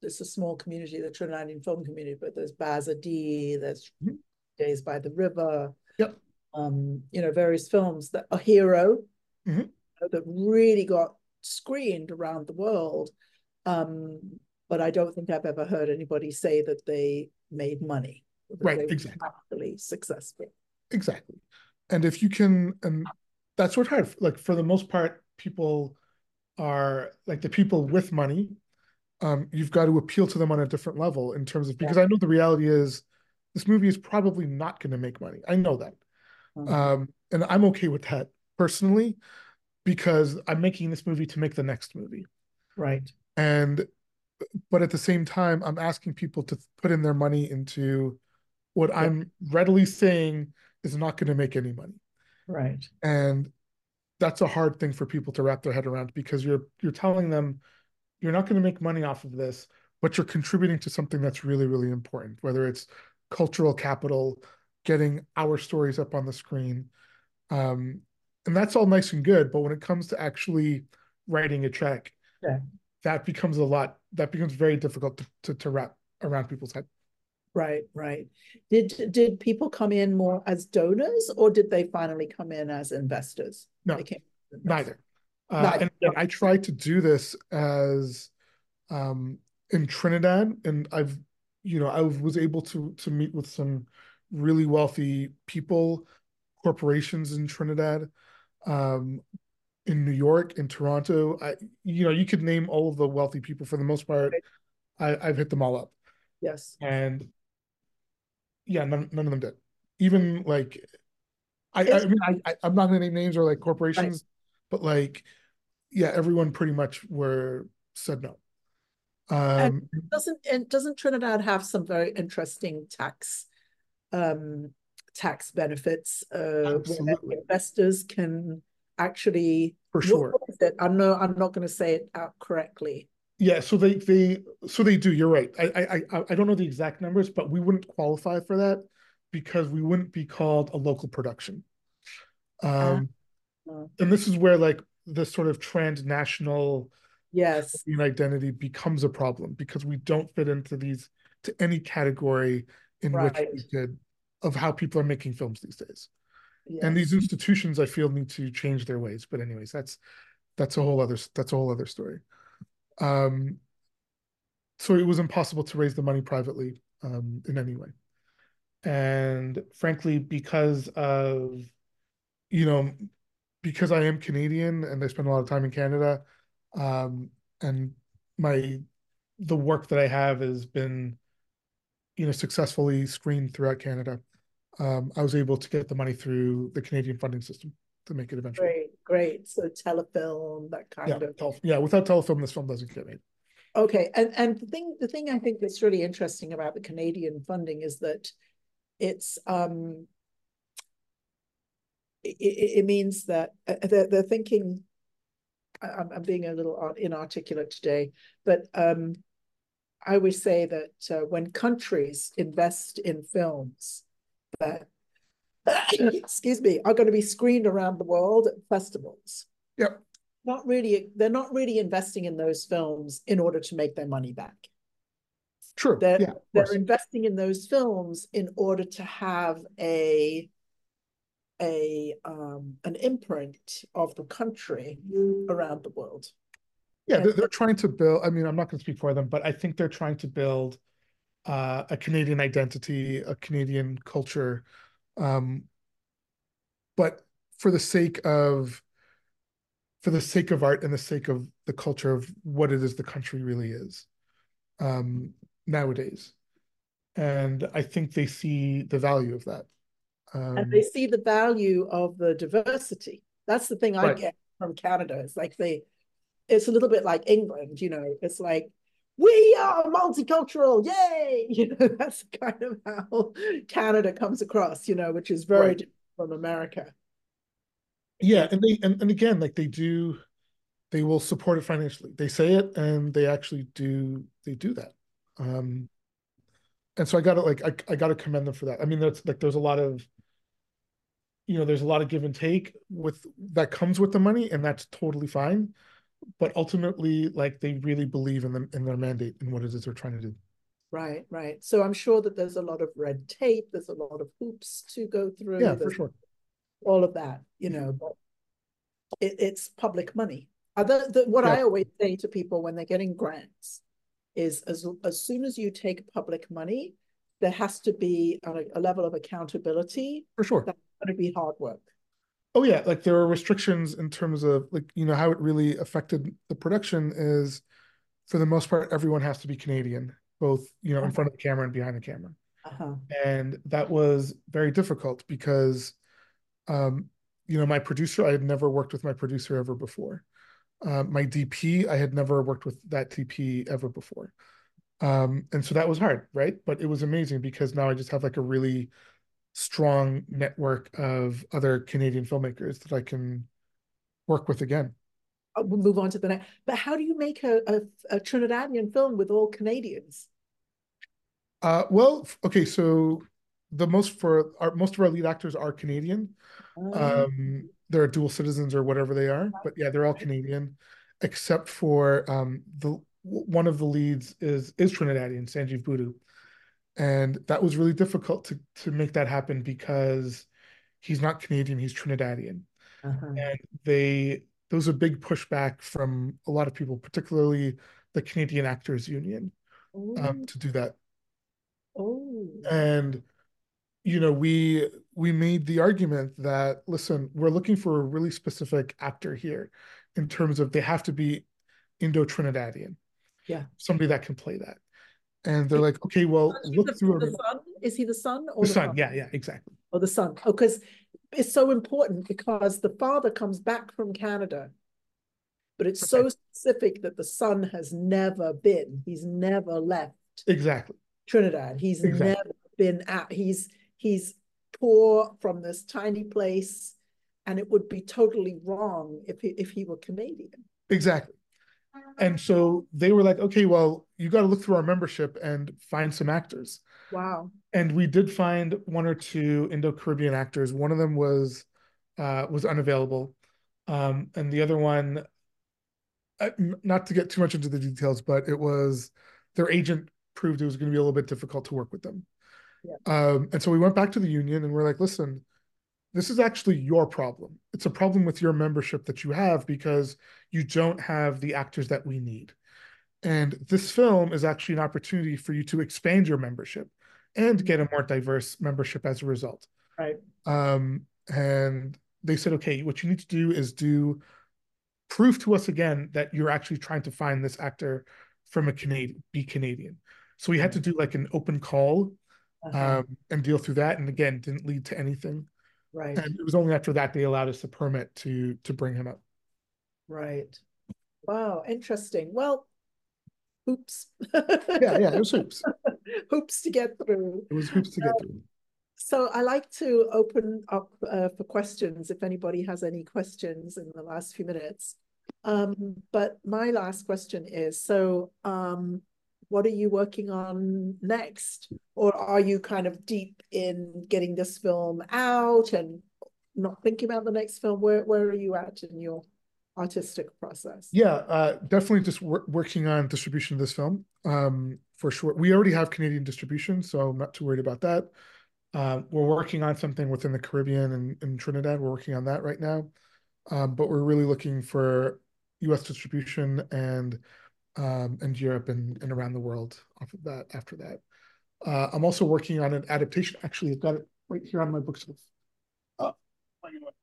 there's a small community, the Trinidadian film community, but there's Bazodee, there's mm-hmm. Days by the River. Yep. Um, you know, various films that a hero mm-hmm. that really got screened around the world. Um, but I don't think I've ever heard anybody say that they made money. Right, exactly. Actually successful. Exactly. And if you can, and that's what hard. Like for the most part, people are like the people with money. Um, you've got to appeal to them on a different level in terms of because yeah. I know the reality is this movie is probably not going to make money. I know that. Mm-hmm. Um, and I'm okay with that personally because I'm making this movie to make the next movie. Right. And but at the same time, I'm asking people to put in their money into what yeah. I'm readily saying is not going to make any money. Right. And that's a hard thing for people to wrap their head around because you're you're telling them you're not going to make money off of this, but you're contributing to something that's really really important, whether it's cultural capital, getting our stories up on the screen. Um, and that's all nice and good, but when it comes to actually writing a check, yeah. that becomes a lot that becomes very difficult to, to, to wrap around people's head. Right, right. Did did people come in more as donors or did they finally come in as investors? No, neither. Uh, and, and I tried to do this as um, in Trinidad, and I've you know, I was able to to meet with some really wealthy people, corporations in Trinidad, um, in New York, in Toronto. I, you know, you could name all of the wealthy people for the most part. I, I've hit them all up. Yes. And yeah, none, none of them did. Even like, I, I mean, I, I, am not gonna name names or like corporations, right. but like, yeah, everyone pretty much were said no. Um, and doesn't and doesn't Trinidad have some very interesting tax um, tax benefits uh, where investors can actually for sure. I'm not I'm not going to say it out correctly. Yeah, so they they so they do. You're right. I I I don't know the exact numbers, but we wouldn't qualify for that because we wouldn't be called a local production. Um, uh, and this is where like this sort of transnational yes identity becomes a problem because we don't fit into these to any category in right. which we could of how people are making films these days yes. and these institutions i feel need to change their ways but anyways that's that's a whole other that's a whole other story um so it was impossible to raise the money privately um in any way and frankly because of you know because i am canadian and i spend a lot of time in canada um, and my the work that I have has been, you know, successfully screened throughout Canada. Um, I was able to get the money through the Canadian funding system to make it eventually. Great, great. So telefilm, that kind yeah, of tel- yeah. Without telefilm, this film doesn't get made. Okay, and and the thing the thing I think that's really interesting about the Canadian funding is that it's um it, it means that uh, they're, they're thinking I'm, I'm being a little inarticulate today, but um, I would say that uh, when countries invest in films that, excuse me, are going to be screened around the world at festivals. Yep. Not really, they're not really investing in those films in order to make their money back. True. They're, yeah, they're investing in those films in order to have a a um, an imprint of the country around the world. Yeah, they're, they're, trying to build. I mean, I'm not going to speak for them, but I think they're trying to build uh, a Canadian identity, a Canadian culture, um, but for the sake of for the sake of art and the sake of the culture of what it is the country really is um, nowadays. And I think they see the value of that. Um, and they see the value of the diversity. That's the thing I right. get from Canada. It's like they, it's a little bit like England, you know, it's like, we are multicultural, yay! You know, that's kind of how Canada comes across, you know, which is very right. different from America. Yeah, and they and, and again, like they do, they will support it financially. They say it and they actually do they do that. Um and so I gotta like I, I gotta commend them for that. I mean, that's like there's a lot of you know, there's a lot of give and take with that comes with the money, and that's totally fine. But ultimately, like they really believe in them in their mandate and what it is they're trying to do. Right, right. So I'm sure that there's a lot of red tape, there's a lot of hoops to go through. Yeah, for sure. All of that, you know, but it, it's public money. Uh, Other the, what yeah. I always say to people when they're getting grants is as as soon as you take public money, there has to be a, a level of accountability. For sure. That's going to be hard work. Oh yeah, like there are restrictions in terms of like you know how it really affected the production is for the most part everyone has to be Canadian both you know in front of the camera and behind the camera. Uh-huh. and that was very difficult because um you know my producer i had never worked with my producer ever before. Uh, my dp i had never worked with that dp ever before. Um and so that was hard right? But it was amazing because now i just have like a really strong network of other canadian filmmakers that i can work with again we'll move on to the next. But how do you make a, a, a Trinidadian film with all Canadians? Uh, well, okay, so the most for our most of our lead actors are Canadian. Oh. Um, they're dual citizens or whatever they are, but yeah, they're all Canadian, except for um, the one of the leads is is Trinidadian, Sanjeev Budu, and that was really difficult to to make that happen because he's not Canadian, he's Trinidadian, uh-huh. and they there was a big pushback from a lot of people, particularly the Canadian Actors Union, um, to do that. Oh. And you know, we we made the argument that listen, we're looking for a really specific actor here, in terms of they have to be Indo-Trinidadian. Yeah. Somebody that can play that. And they're like, okay, well, look the, through the son. Is he the son or the, the son? Father? Yeah, yeah, exactly. Or the son. Oh, because it's so important because the father comes back from Canada, but it's okay. so specific that the son has never been. He's never left. Exactly. Trinidad. He's exactly. never been out. He's he's poor from this tiny place, and it would be totally wrong if he, if he were Canadian. Exactly. And so they were like, okay, well, you got to look through our membership and find some actors. Wow. And we did find one or two Indo-Caribbean actors. One of them was uh, was unavailable, um, and the other one, uh, not to get too much into the details, but it was their agent proved it was going to be a little bit difficult to work with them. Yeah. Um, and so we went back to the union and we're like, listen, this is actually your problem. It's a problem with your membership that you have because you don't have the actors that we need. And this film is actually an opportunity for you to expand your membership and get a more diverse membership as a result. Right. Um, and they said, okay, what you need to do is do prove to us again that you're actually trying to find this actor from a Canadian, be Canadian. So we had to do like an open call uh-huh. um, and deal through that. And again, didn't lead to anything. Right. And it was only after that they allowed us the permit to to bring him up. Right. Wow, interesting. Well, hoops. yeah, yeah, it was hoops. hoops to get through. It was hoops to get um, through. So I like to open up uh, for questions if anybody has any questions in the last few minutes. Um, but my last question is, so um, what are you working on next? Or are you kind of deep in getting this film out and not thinking about the next film? Where, where are you at in your artistic process? Yeah, uh, definitely just wor working on distribution of this film um, for sure. We already have Canadian distribution, so I'm not too worried about that. Uh, we're working on something within the Caribbean and, and Trinidad. We're working on that right now. Um, but we're really looking for US distribution and um, and Europe and, and around the world off of that after that. Uh, I'm also working on an adaptation. Actually, I've got it right here on my bookshelf. Uh,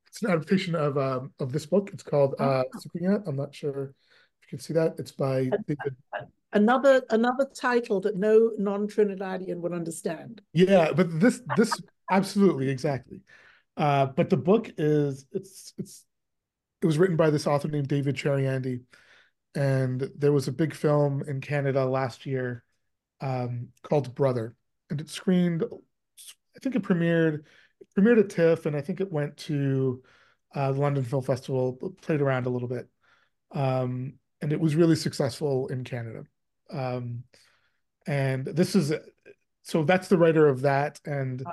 it's an adaptation of um, of this book. It's called uh, oh. I'm not sure if you can see that. It's by David. Another another title that no non-Trinidadian would understand. Yeah, but this this absolutely exactly. Uh, but the book is it's it's it was written by this author named David Chariandy and there was a big film in Canada last year um, called Brother, and it screened. I think it premiered it premiered at TIFF, and I think it went to uh, the London Film Festival, played around a little bit, um, and it was really successful in Canada. Um, and this is so that's the writer of that, and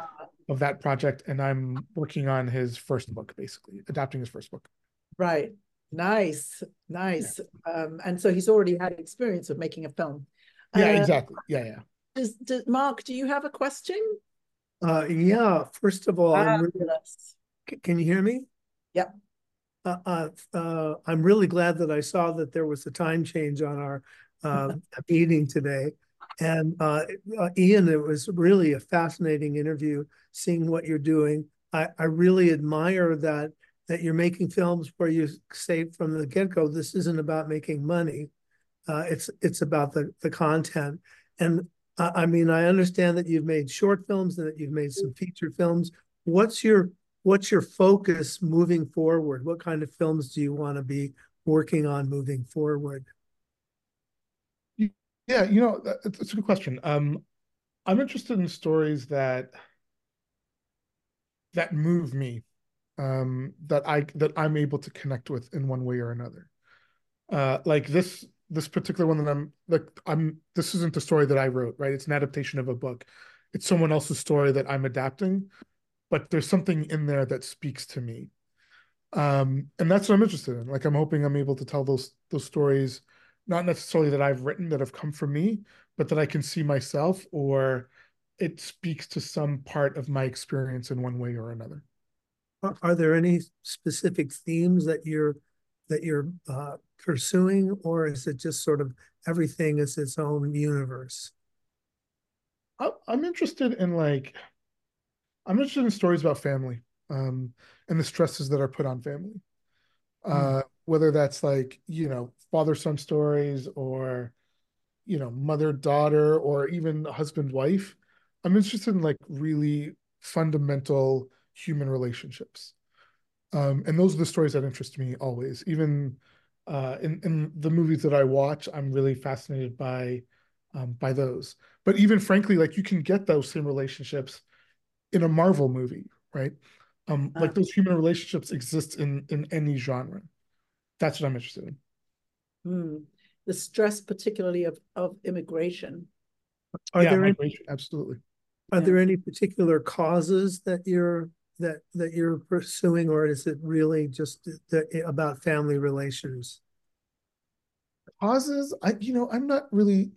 of that project, and I'm working on his first book, basically adapting his first book. Right. Nice, nice. Yeah. Um, and so he's already had experience of making a film. Yeah, uh, exactly. Yeah, yeah. Does, does Mark? Do you have a question? Uh, yeah. First of all, really, can you hear me? Yep. Uh, uh, uh, I'm really glad that I saw that there was a time change on our uh, meeting today. And uh, uh, Ian, it was really a fascinating interview, seeing what you're doing. I, I really admire that that you're making films where you say from the get-go, this isn't about making money. Uh, it's it's about the the content. And uh, I mean, I understand that you've made short films and that you've made some feature films. What's your what's your focus moving forward? What kind of films do you want to be working on moving forward? Yeah, you know, it's a good question. Um, I'm interested in stories that that move me, um, that I that I'm able to connect with in one way or another. Uh, like this this particular one that I'm like I'm this isn't a story that I wrote, right? It's an adaptation of a book. It's someone else's story that I'm adapting, but there's something in there that speaks to me. Um, and that's what I'm interested in. Like I'm hoping I'm able to tell those those stories not necessarily that I've written that have come from me, but that I can see myself or it speaks to some part of my experience in one way or another. Are there any specific themes that you're that you're uh, pursuing, or is it just sort of everything is its own universe? I'm interested in like, I'm interested in stories about family um, and the stresses that are put on family. Mm. Uh, whether that's like you know father son stories or you know mother daughter or even husband wife i'm interested in like really fundamental human relationships um, and those are the stories that interest me always even uh, in, in the movies that i watch i'm really fascinated by um, by those but even frankly like you can get those same relationships in a marvel movie right um, like uh. those human relationships exist in in any genre that's what I'm interested in. Mm. The stress, particularly of, of immigration. Are yeah, there any, absolutely. Are yeah. there any particular causes that you're that that you're pursuing, or is it really just the, about family relations? Causes, I you know, I'm not really.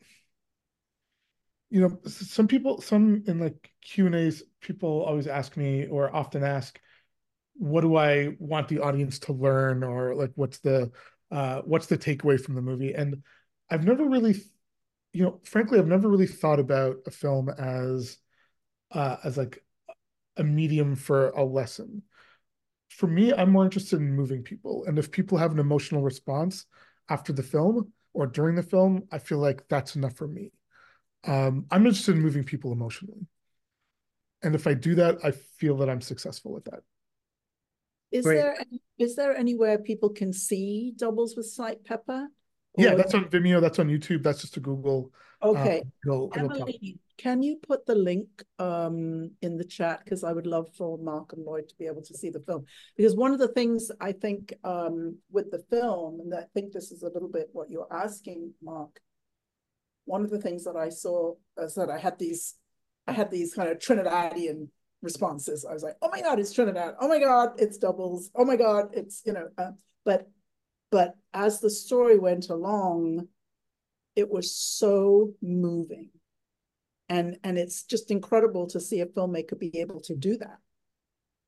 You know, some people, some in like Q and A's, people always ask me, or often ask, what do I want the audience to learn or like what's the uh what's the takeaway from the movie and I've never really you know frankly I've never really thought about a film as uh as like a medium for a lesson for me I'm more interested in moving people and if people have an emotional response after the film or during the film I feel like that's enough for me um I'm interested in moving people emotionally and if I do that I feel that I'm successful with that is Great. there is there anywhere people can see Doubles with Slight Pepper? Yeah, that's on Vimeo. That's on YouTube. That's just a Google. Uh, okay. it'll, it'll Emily, can you put the link um, in the chat? Because I would love for Mark and Lloyd to be able to see the film. Because one of the things I think um, with the film, and I think this is a little bit what you're asking, Mark. One of the things that I saw is that I had these, I had these kind of Trinidadian responses. I was like, oh my God, it's Trinidad. Oh my God, it's doubles. Oh my God, it's, you know, uh, but, but as the story went along, it was so moving. And, and it's just incredible to see a filmmaker be able to do that.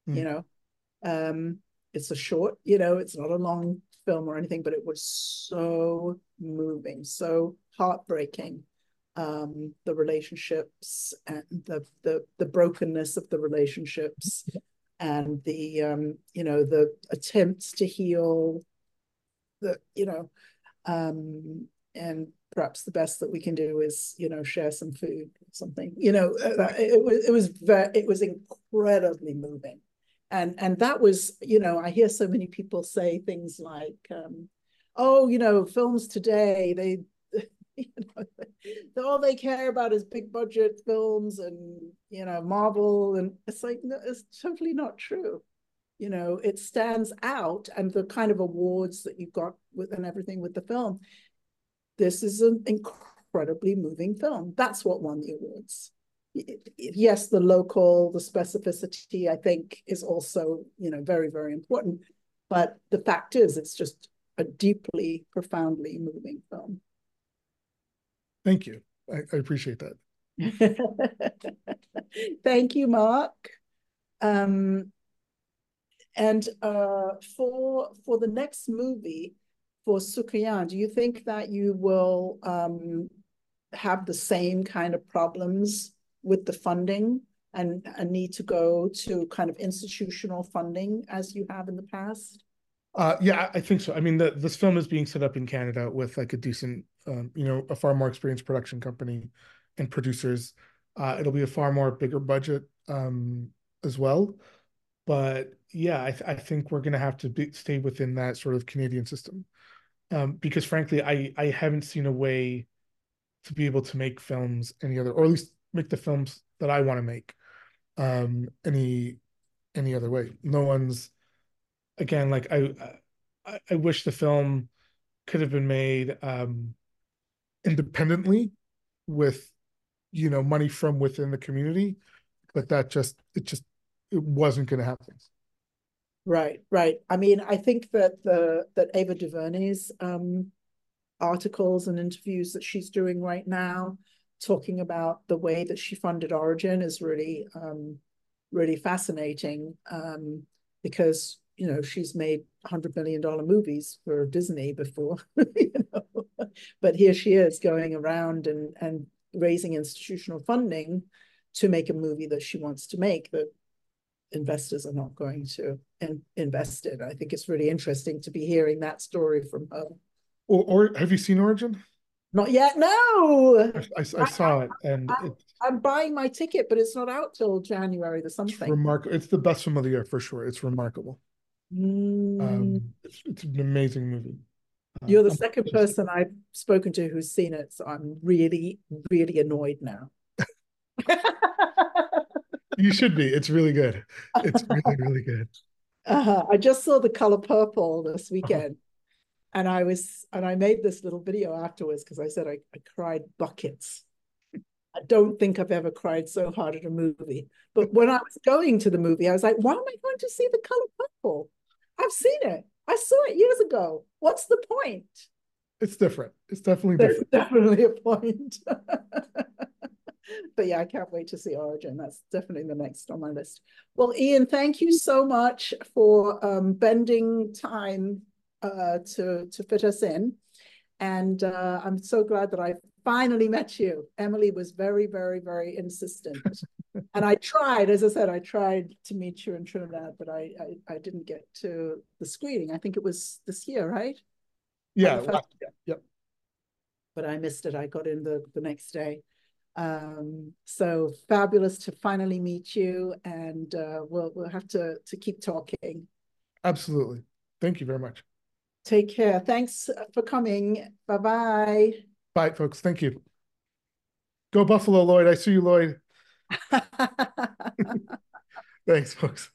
Mm. You know, um, it's a short, you know, it's not a long film or anything, but it was so moving, so heartbreaking um, the relationships and the, the the brokenness of the relationships and the um, you know the attempts to heal the you know um, and perhaps the best that we can do is you know share some food or something you know uh, it was it was it was incredibly moving and and that was you know i hear so many people say things like um, oh you know films today they you know, all they care about is big budget films and you know Marvel, and it's like no, it's totally not true. You know, it stands out, and the kind of awards that you got with and everything with the film. This is an incredibly moving film. That's what won the awards. yes, the local, the specificity, I think is also, you know, very, very important. But the fact is, it's just a deeply, profoundly moving film. Thank you. I, I appreciate that. Thank you, Mark. Um, and uh, for for the next movie, for Soucouyant, do you think that you will um, have the same kind of problems with the funding and a need to go to kind of institutional funding as you have in the past? Uh, yeah, I think so. I mean, the, this film is being set up in Canada with like a decent, um, you know, a far more experienced production company and producers. Uh, it'll be a far more bigger budget um, as well. But yeah, I, th I think we're going to have to be, stay within that sort of Canadian system um, because frankly, I I haven't seen a way to be able to make films any other, or at least make the films that I want to make um, any any other way. No one's again like I I, I wish the film could have been made um, independently with you know money from within the community, but that just it just it wasn't going to happen. Right, right. I mean, I think that the that Ava DuVernay's um, articles and interviews that she's doing right now, talking about the way that she funded Origin, is really um, really fascinating um, because you know she's made hundred million dollar movies for Disney before, you know? but here she is going around and and raising institutional funding to make a movie that she wants to make that investors are not going to in, invest in. I think it's really interesting to be hearing that story from her. Or, or have you seen Origin? Not yet. No. I, I, I saw I, it, and I, am buying my ticket, but it's not out till January the something. It's remarkable. It's the best film of the year for sure. It's remarkable. Mm. Um, it's, it's, an amazing movie. You're the um, second person I've spoken to who's seen it, so I'm really, really annoyed now. you should be. It's really good. It's really, really good. Uh, I just saw the color purple this weekend. And I was, and I made this little video afterwards because I said I, I cried buckets. I don't think I've ever cried so hard at a movie. But when I was going to the movie, I was like, why am I going to see the color purple? I've seen it. I saw it years ago. What's the point? It's different. It's definitely There's different. definitely a point. but yeah, I can't wait to see Origin. That's definitely the next on my list. Well, Ian, thank you so much for um, bending time uh, to to fit us in, and uh, I'm so glad that I finally met you. Emily was very, very, very insistent, and I tried. As I said, I tried to meet you in Trinidad, but I, I I didn't get to the screening. I think it was this year, right? Yeah. yeah. Yep. But I missed it. I got in the the next day. Um, so fabulous to finally meet you, and uh, we'll we'll have to to keep talking. Absolutely. Thank you very much. Take care. Thanks for coming. Bye bye. Bye, folks. Thank you. Go Buffalo, Lloyd. I see you, Lloyd. Thanks, folks.